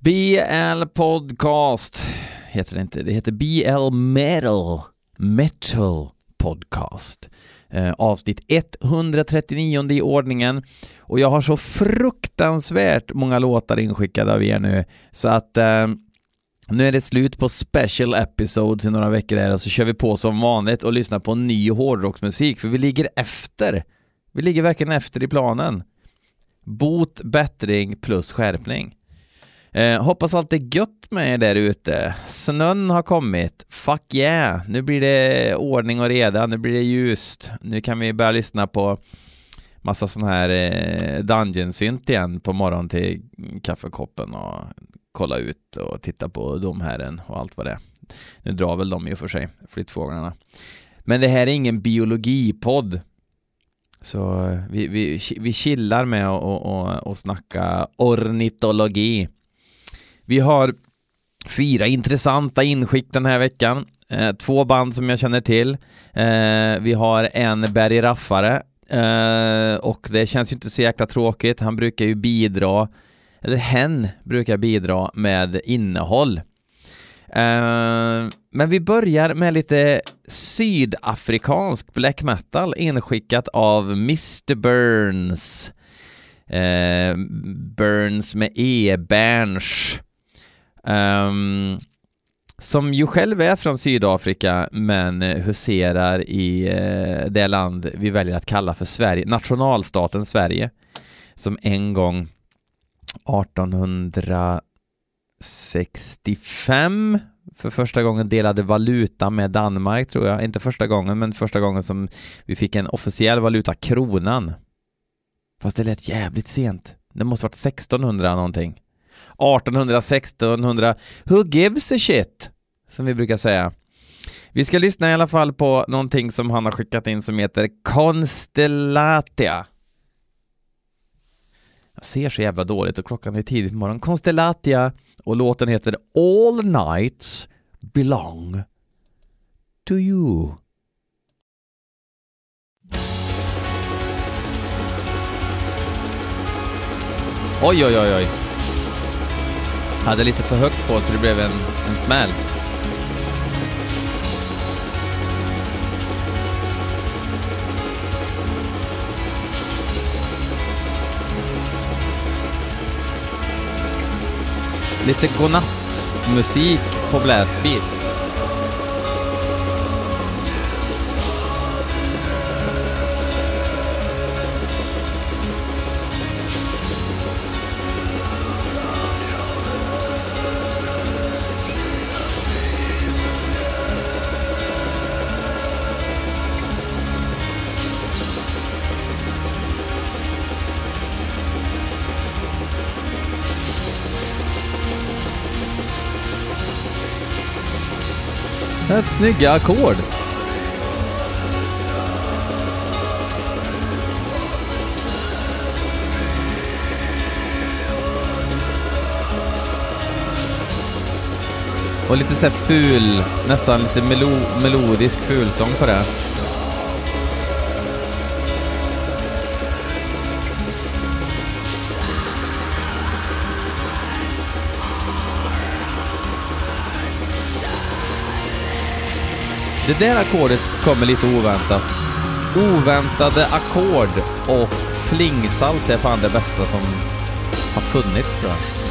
BL Podcast heter det inte, det heter BL Metal, Metal Podcast. Eh, avsnitt 139 i ordningen och jag har så fruktansvärt många låtar inskickade av er nu så att eh, nu är det slut på special episodes i några veckor här och så kör vi på som vanligt och lyssnar på ny hårdrocksmusik för vi ligger efter. Vi ligger verkligen efter i planen. Bot, bättring plus skärpning. Eh, hoppas allt är gött med er där ute. Snön har kommit. Fuck yeah! Nu blir det ordning och reda, nu blir det ljust. Nu kan vi börja lyssna på massa sån här eh, dungeon-synt igen på morgonen till kaffekoppen och kolla ut och titta på domherren och allt vad det är. Nu drar väl de ju för sig, flyttfåglarna. Men det här är ingen biologipodd. Så eh, vi, vi, vi chillar med att och, och, och snacka ornitologi. Vi har fyra intressanta inskick den här veckan. Eh, två band som jag känner till. Eh, vi har en Berry Raffare eh, och det känns ju inte så jäkla tråkigt. Han brukar ju bidra, eller hen brukar bidra med innehåll. Eh, men vi börjar med lite sydafrikansk black metal inskickat av Mr Burns. Eh, Burns med E, Berns. Um, som ju själv är från Sydafrika men eh, huserar i eh, det land vi väljer att kalla för Sverige, nationalstaten Sverige, som en gång 1865 för första gången delade valuta med Danmark tror jag, inte första gången men första gången som vi fick en officiell valuta, kronan. Fast det lät jävligt sent. Det måste varit 1600 någonting. 1800, 1600, who gives a shit? Som vi brukar säga. Vi ska lyssna i alla fall på någonting som han har skickat in som heter Constellatia. Jag ser så jävla dåligt och klockan är tidigt på morgonen. Constellatia och låten heter All Nights Belong to You. Oj, oj, oj, oj. Hade lite för högt på så det blev en, en smäll. Lite godnattmusik på blastbeat. Rätt snygga ackord. Och lite så ful, nästan lite melo melodisk fulsång på det. Det där ackordet kommer lite oväntat. Oväntade ackord och flingsalt är fan det bästa som har funnits tror jag.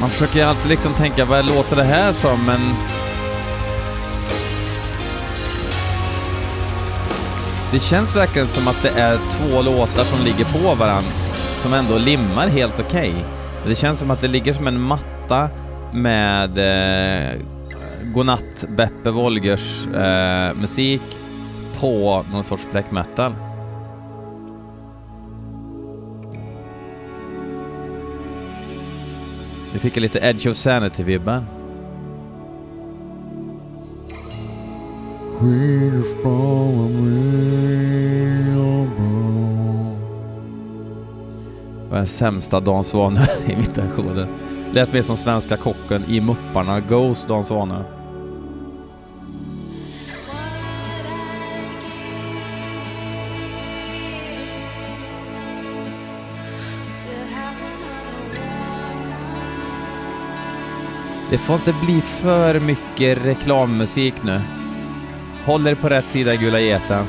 Man försöker ju alltid liksom tänka, vad låter det här som? Men... Det känns verkligen som att det är två låtar som ligger på varandra som ändå limmar helt okej. Okay. Det känns som att det ligger som en matta med eh, Godnatt Beppe Wolgers eh, musik på någon sorts black metal. Vi fick lite Edge of Sanity-vibbar. Det var den sämsta Dan Svane-imitationen. Lät mer som svenska kocken i Mupparna, Ghost Dan Svane. Det får inte bli för mycket reklammusik nu. Håll er på rätt sida Gula Geten.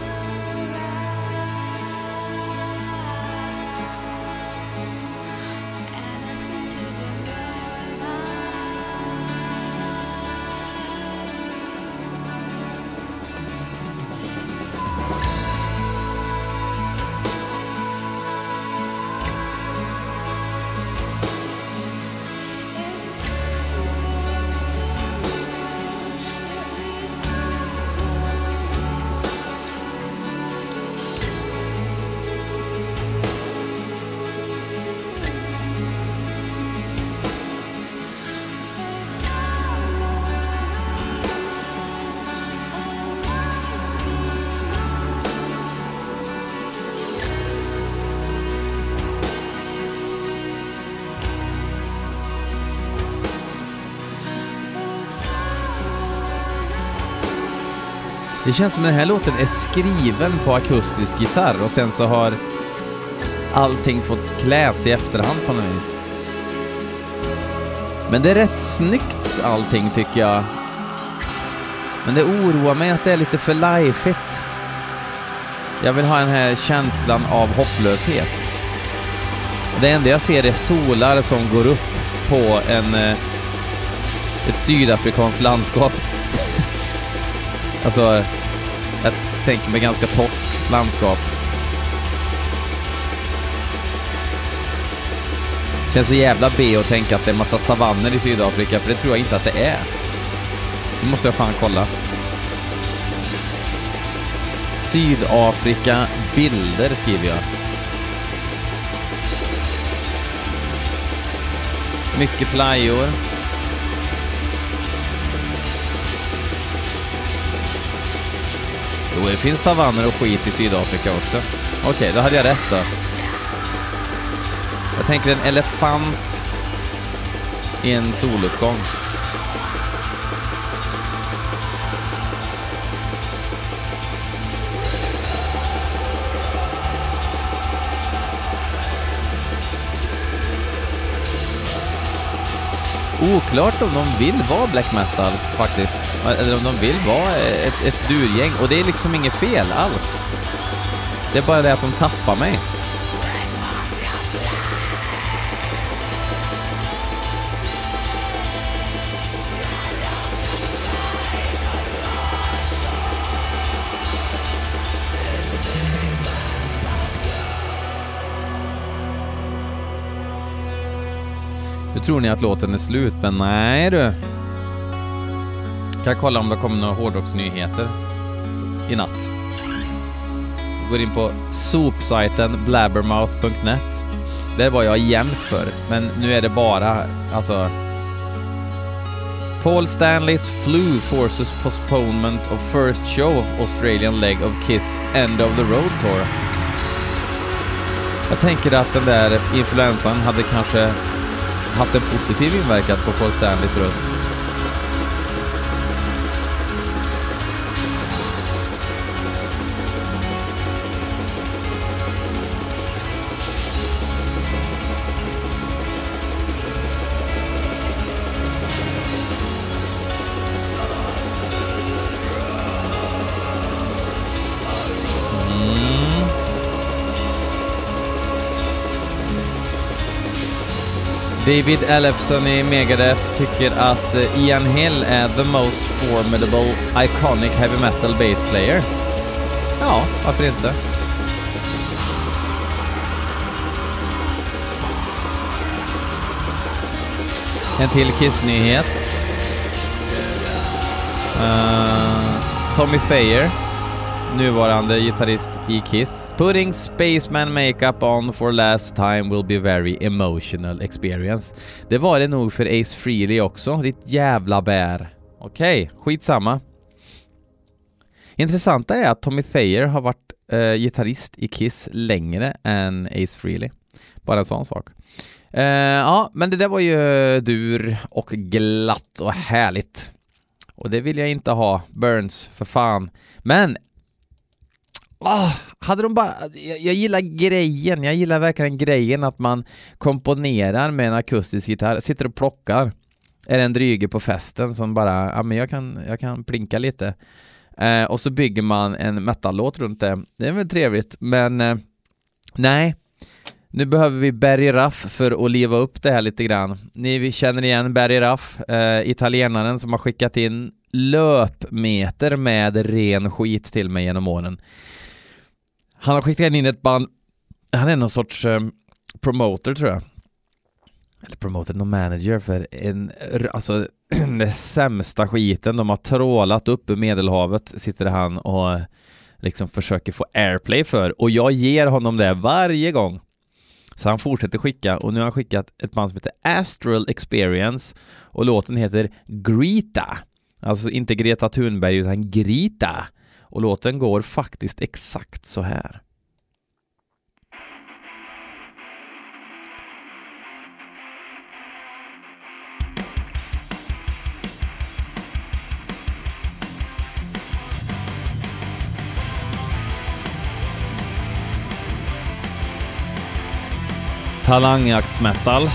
Det känns som den här låten är skriven på akustisk gitarr och sen så har allting fått kläs i efterhand på något vis. Men det är rätt snyggt allting tycker jag. Men det oroar mig att det är lite för lifeigt. Jag vill ha den här känslan av hopplöshet. Det enda jag ser är solar som går upp på en, eh, ett sydafrikanskt landskap. alltså, tänker mig ganska torrt landskap. Känns så jävla B att tänka att det är massa savanner i Sydafrika, för det tror jag inte att det är. Nu måste jag fan kolla. Sydafrika bilder skriver jag. Mycket plajor. Jo, det finns savanner och skit i Sydafrika också. Okej, okay, då hade jag rätt då. Jag tänker en elefant i en soluppgång. Oklart om de vill vara black metal faktiskt. Eller om de vill vara ett, ett durgäng. Och det är liksom inget fel alls. Det är bara det att de tappar mig. Nu tror ni att låten är slut, men nej du. Kan jag kolla om det kommer några hårdrocksnyheter i natt. Går in på sopsajten blabbermouth.net. Där var jag jämt för, men nu är det bara, alltså... Paul Stanleys flu forces postponement of first show of Australian leg of Kiss End of the Road Tour. Jag tänker att den där influensan hade kanske haft en positiv inverkan på Paul Stanleys röst. David Ellefson i Megadeth tycker att eh, Ian Hill är the most formidable iconic heavy metal bass player. Ja, varför inte? En till Kiss-nyhet. Uh, Tommy Thayer, nuvarande gitarrist i Kiss. Putting Spaceman makeup on for last time will be very emotional experience. Det var det nog för Ace Frehley också, ditt jävla bär. Okej, okay, skitsamma. Intressanta är att Tommy Thayer har varit eh, gitarrist i Kiss längre än Ace Frehley. Bara en sån sak. Eh, ja, men det där var ju dur och glatt och härligt. Och det vill jag inte ha. Burns, för fan. Men Oh, hade de bara, jag, jag, gillar grejen, jag gillar verkligen grejen att man komponerar med en akustisk gitarr, sitter och plockar. Är det en dryge på festen som bara, ja men jag kan, jag kan plinka lite. Eh, och så bygger man en metallåt runt det. Det är väl trevligt, men eh, nej, nu behöver vi Barry Raff för att leva upp det här lite grann. Ni känner igen Barry Raff, eh, italienaren som har skickat in löpmeter med ren skit till mig genom åren. Han har skickat in ett band, han är någon sorts eh, promoter tror jag. Eller promoter, någon manager för en, alltså den sämsta skiten de har trålat upp i medelhavet sitter han och eh, liksom försöker få airplay för och jag ger honom det varje gång. Så han fortsätter skicka och nu har han skickat ett band som heter Astral Experience och låten heter Greta. Alltså inte Greta Thunberg utan Greta och låten går faktiskt exakt så här. Talangjaktsmetal.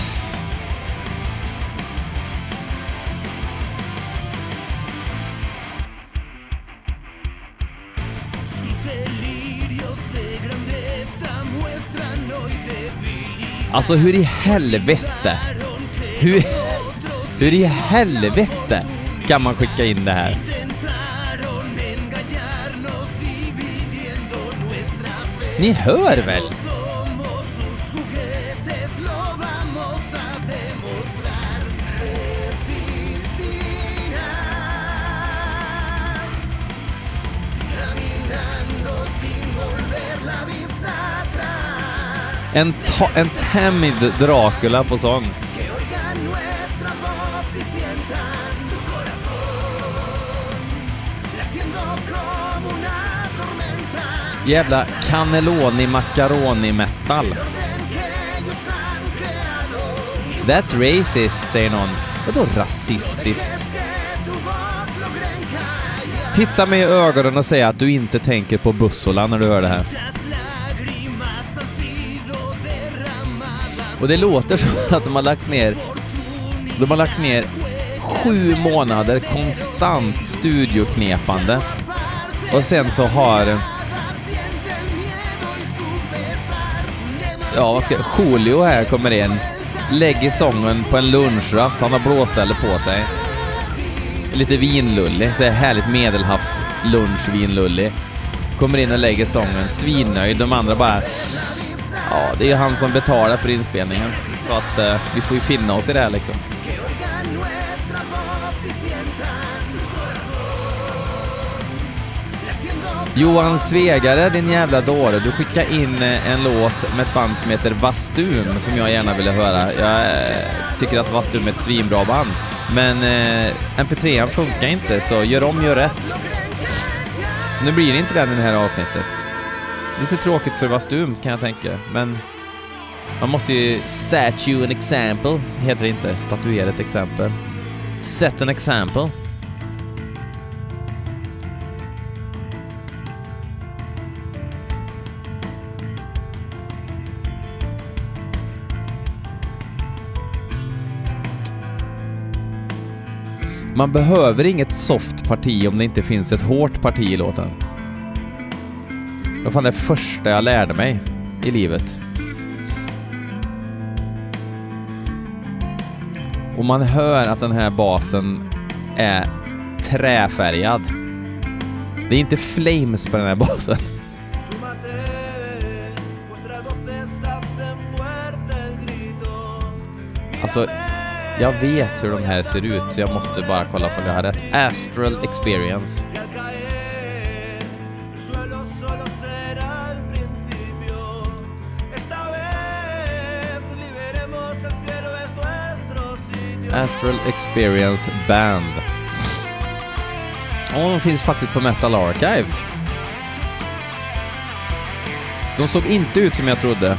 Alltså hur i helvete? Hur, hur i helvete kan man skicka in det här? Ni hör väl? En, en tämjd Dracula på sång. Jävla cannelloni macaroni metal. That's racist, säger någon. Vadå rasistiskt? Titta mig i ögonen och säg att du inte tänker på Bussola när du hör det här. Och det låter som att de har lagt ner, de har lagt ner sju månader konstant studioknepande. Och sen så har... Ja, vad ska... Julio här kommer in, lägger sången på en lunchrast, han har blåställe på sig. Lite vinlullig, så här härligt medelhavslunch-vinlullig. Kommer in och lägger sången, svinnöjd, de andra bara Ja, det är ju han som betalar för inspelningen. Så att eh, vi får ju finna oss i det här liksom. Johan Svegare, din jävla dåre. Du skickade in eh, en låt med ett band som heter Vastum som jag gärna ville höra. Jag eh, tycker att Vastum är ett svinbra band. Men eh, MP3 funkar inte, så gör om, gör rätt. Så nu blir det inte den i det här avsnittet. Lite tråkigt för Vastum kan jag tänka, men man måste ju statue an example, heter det inte, statuera ett exempel. Set an example. Man behöver inget soft parti om det inte finns ett hårt parti i låten var fan det första jag lärde mig i livet. Och man hör att den här basen är träfärgad. Det är inte flames på den här basen. Alltså, jag vet hur de här ser ut så jag måste bara kolla om jag har rätt. Astral Experience. Astral Experience Band. Och de finns faktiskt på Metal Archives. De såg inte ut som jag trodde.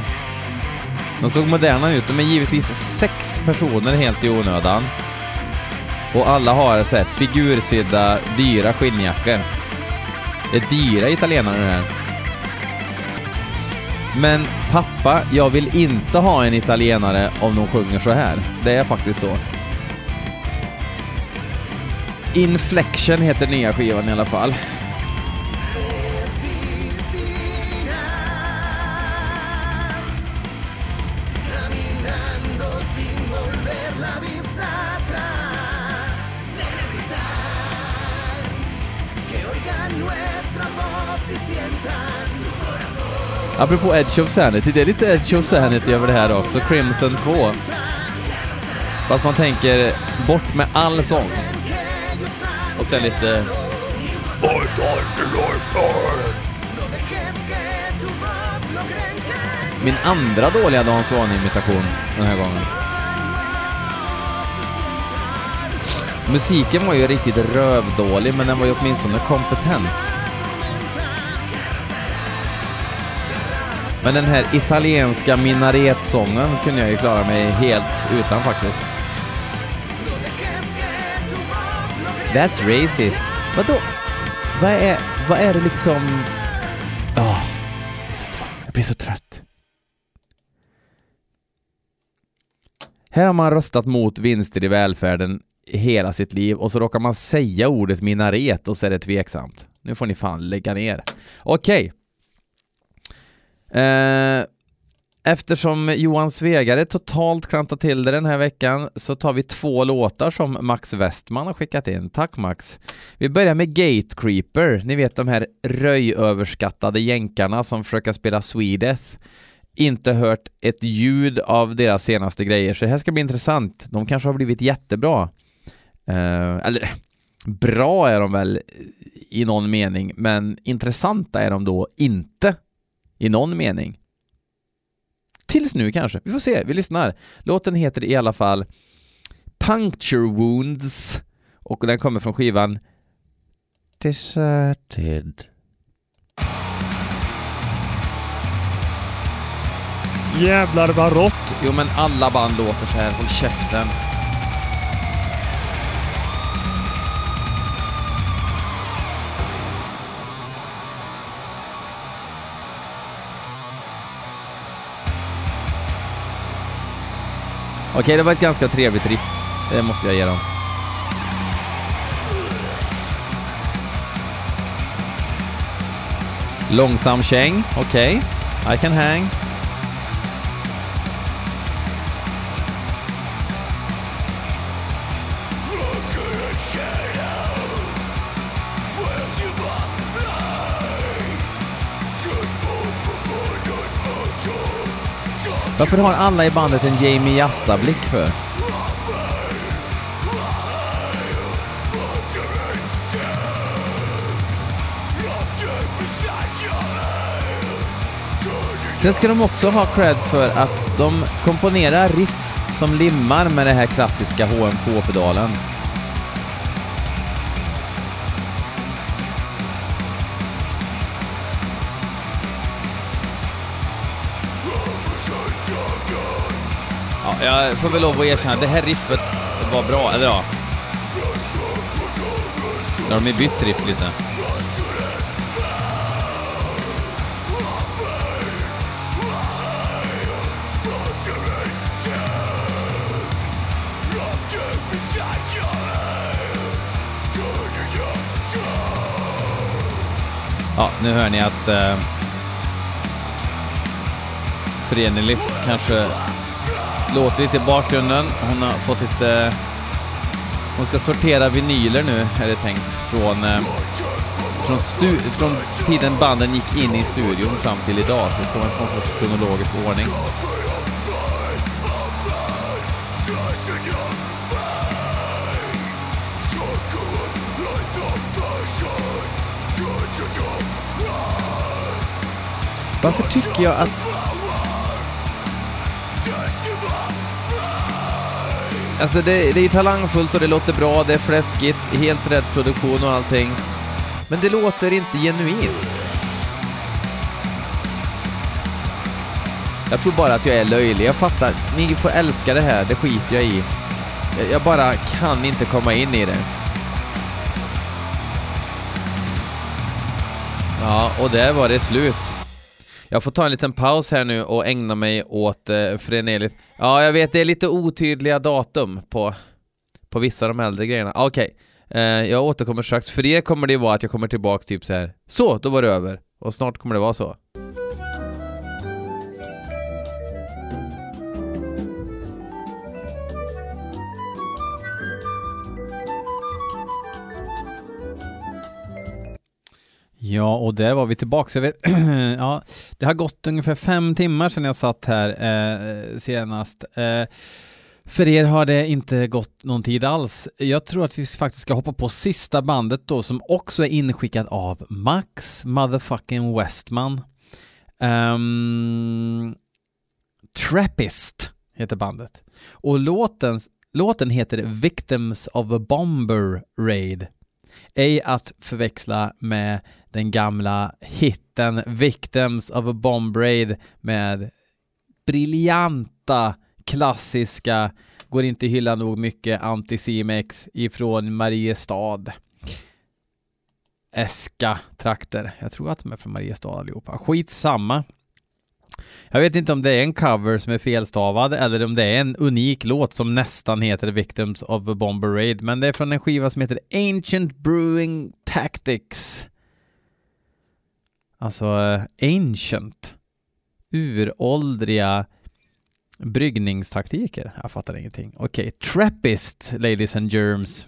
De såg moderna ut. De är givetvis sex personer helt i onödan. Och alla har så här figursydda, dyra skinnjackor. Det är dyra italienare det här. Men pappa, jag vill inte ha en italienare om de sjunger så här. Det är faktiskt så. Inflection heter nya skivan i alla fall. Apropå Edge of Sanity, det är lite Edge of Sanity över det här också. Crimson 2. Fast man tänker bort med all sång. Och sen lite... Min andra dåliga Dan Svan-imitation den här gången. Musiken var ju riktigt rövdålig, men den var ju åtminstone kompetent. Men den här italienska minaretsången kunde jag ju klara mig helt utan faktiskt. That's racist. Vadå? Vad är, vad är det liksom... Oh, jag blir så trött. Jag blir så trött. Här har man röstat mot vinster i välfärden hela sitt liv och så råkar man säga ordet minaret och så är det tveksamt. Nu får ni fan lägga ner. Okej. Okay. Eh, eftersom Johan Svegare totalt klantat till det den här veckan så tar vi två låtar som Max Westman har skickat in. Tack Max! Vi börjar med Gate Creeper, ni vet de här röjöverskattade jänkarna som försöker spela Swedeth. Inte hört ett ljud av deras senaste grejer, så det här ska bli intressant. De kanske har blivit jättebra. Eh, eller bra är de väl i någon mening, men intressanta är de då inte i någon mening. Tills nu kanske. Vi får se, vi lyssnar. Låten heter i alla fall Puncture Wounds och den kommer från skivan Deserted. Jävlar vad rått! Jo men alla band låter så här, håll käften. Okej, det var ett ganska trevligt riff. Det måste jag ge dem. Långsam käng, okej. Okay. I can hang. Varför har alla i bandet en Jamie Jasta-blick för? Sen ska de också ha cred för att de komponerar riff som limmar med den här klassiska HM2-pedalen. Jag får väl lov att erkänna, det här riffet var bra, eller ja. Nu har de ju bytt riff lite. Ja, nu hör ni att eh, Frenelis kanske låter lite i bakgrunden. Hon har fått lite... Eh, hon ska sortera vinyler nu, är det tänkt, från, eh, från, stu, från tiden banden gick in i studion fram till idag. Så det ska vara en sån sorts kronologisk ordning. Varför tycker jag att... Alltså det, det är talangfullt och det låter bra, det är fläskigt, helt rätt produktion och allting. Men det låter inte genuint. Jag tror bara att jag är löjlig. Jag fattar. Ni får älska det här, det skiter jag i. Jag, jag bara kan inte komma in i det. Ja, och där var det slut. Jag får ta en liten paus här nu och ägna mig åt eh, Frenelius. Ja, jag vet, det är lite otydliga datum på, på vissa av de äldre grejerna. Okej, eh, jag återkommer strax. För er kommer det vara att jag kommer tillbaks typ så här. Så, då var det över. Och snart kommer det vara så. Ja, och där var vi tillbaka. Jag vet, ja, det har gått ungefär fem timmar sedan jag satt här eh, senast. Eh, för er har det inte gått någon tid alls. Jag tror att vi faktiskt ska hoppa på sista bandet då som också är inskickat av Max motherfucking Westman. Um, Trappist heter bandet. Och låten, låten heter Victims of a Bomber Raid. Ej att förväxla med den gamla hitten Victims of a Bomb Raid med briljanta, klassiska, går inte hylla nog mycket Anticimex ifrån Mariestad. Eska trakter. Jag tror att de är från Mariestad allihopa. Skitsamma. Jag vet inte om det är en cover som är felstavad eller om det är en unik låt som nästan heter Victims of a Bomber Raid, men det är från en skiva som heter Ancient Brewing Tactics. Alltså eh, ancient. Uråldriga bryggningstaktiker. Jag fattar ingenting. Okej, okay. Trappist, ladies and germs.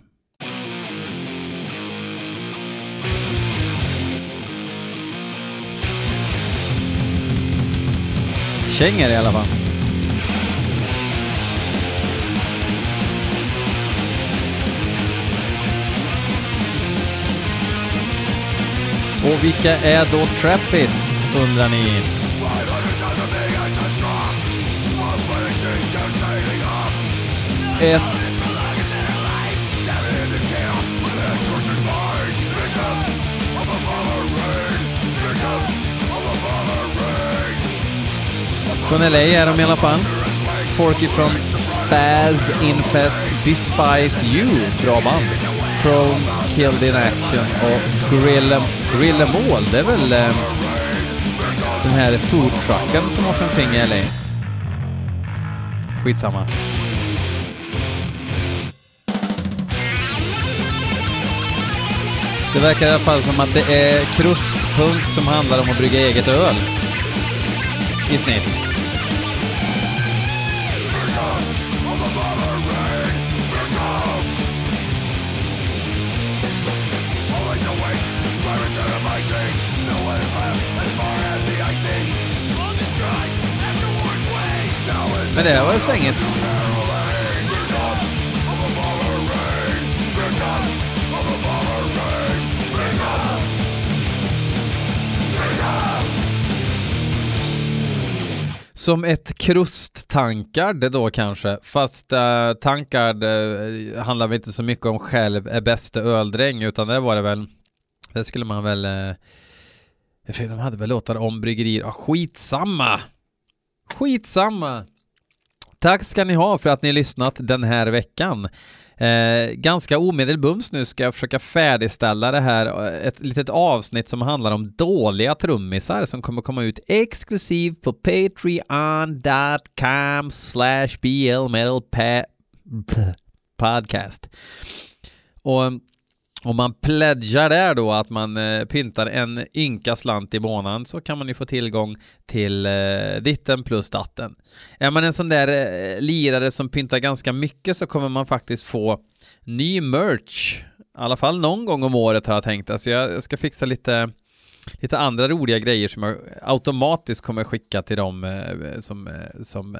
Kängor i alla fall. Och vilka är då Trappist, undrar ni? Ett Från LA är de i alla fall. Forky från Spaz Infest Despise You, bra band. Chrome, Killed in Action och Gorilla, Gorilla Mall, det är väl eh, den här foodtrucken som åker omkring i LA. Skitsamma. Det verkar i alla fall som att det är krustpunkt som handlar om att brygga eget öl. I snitt. Men det var svängigt. Som ett krusttankard då kanske, fast eh, uh, tankard uh, eh, handlar väl inte så mycket om själv är bäste öldräng utan det var det väl, det skulle man väl, uh, de hade väl låtar om bryggerier, ah, skitsamma! Skitsamma! Tack ska ni ha för att ni har lyssnat den här veckan. Eh, ganska omedelbums nu ska jag försöka färdigställa det här, eh, ett litet avsnitt som handlar om dåliga trummisar som kommer komma ut exklusivt på patreon.com slash podcast. Och om man pledgar där då att man eh, pyntar en ynka slant i månaden så kan man ju få tillgång till eh, ditten plus datten. Är man en sån där eh, lirare som pyntar ganska mycket så kommer man faktiskt få ny merch. I alla fall någon gång om året har jag tänkt. Alltså jag ska fixa lite, lite andra roliga grejer som jag automatiskt kommer skicka till dem eh, som, eh, som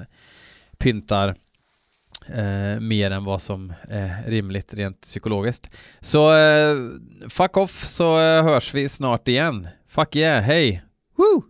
pyntar eh, mer än vad som är rimligt rent psykologiskt. Så eh, fuck off så eh, hörs vi snart igen. Fuck yeah, hej! Woo!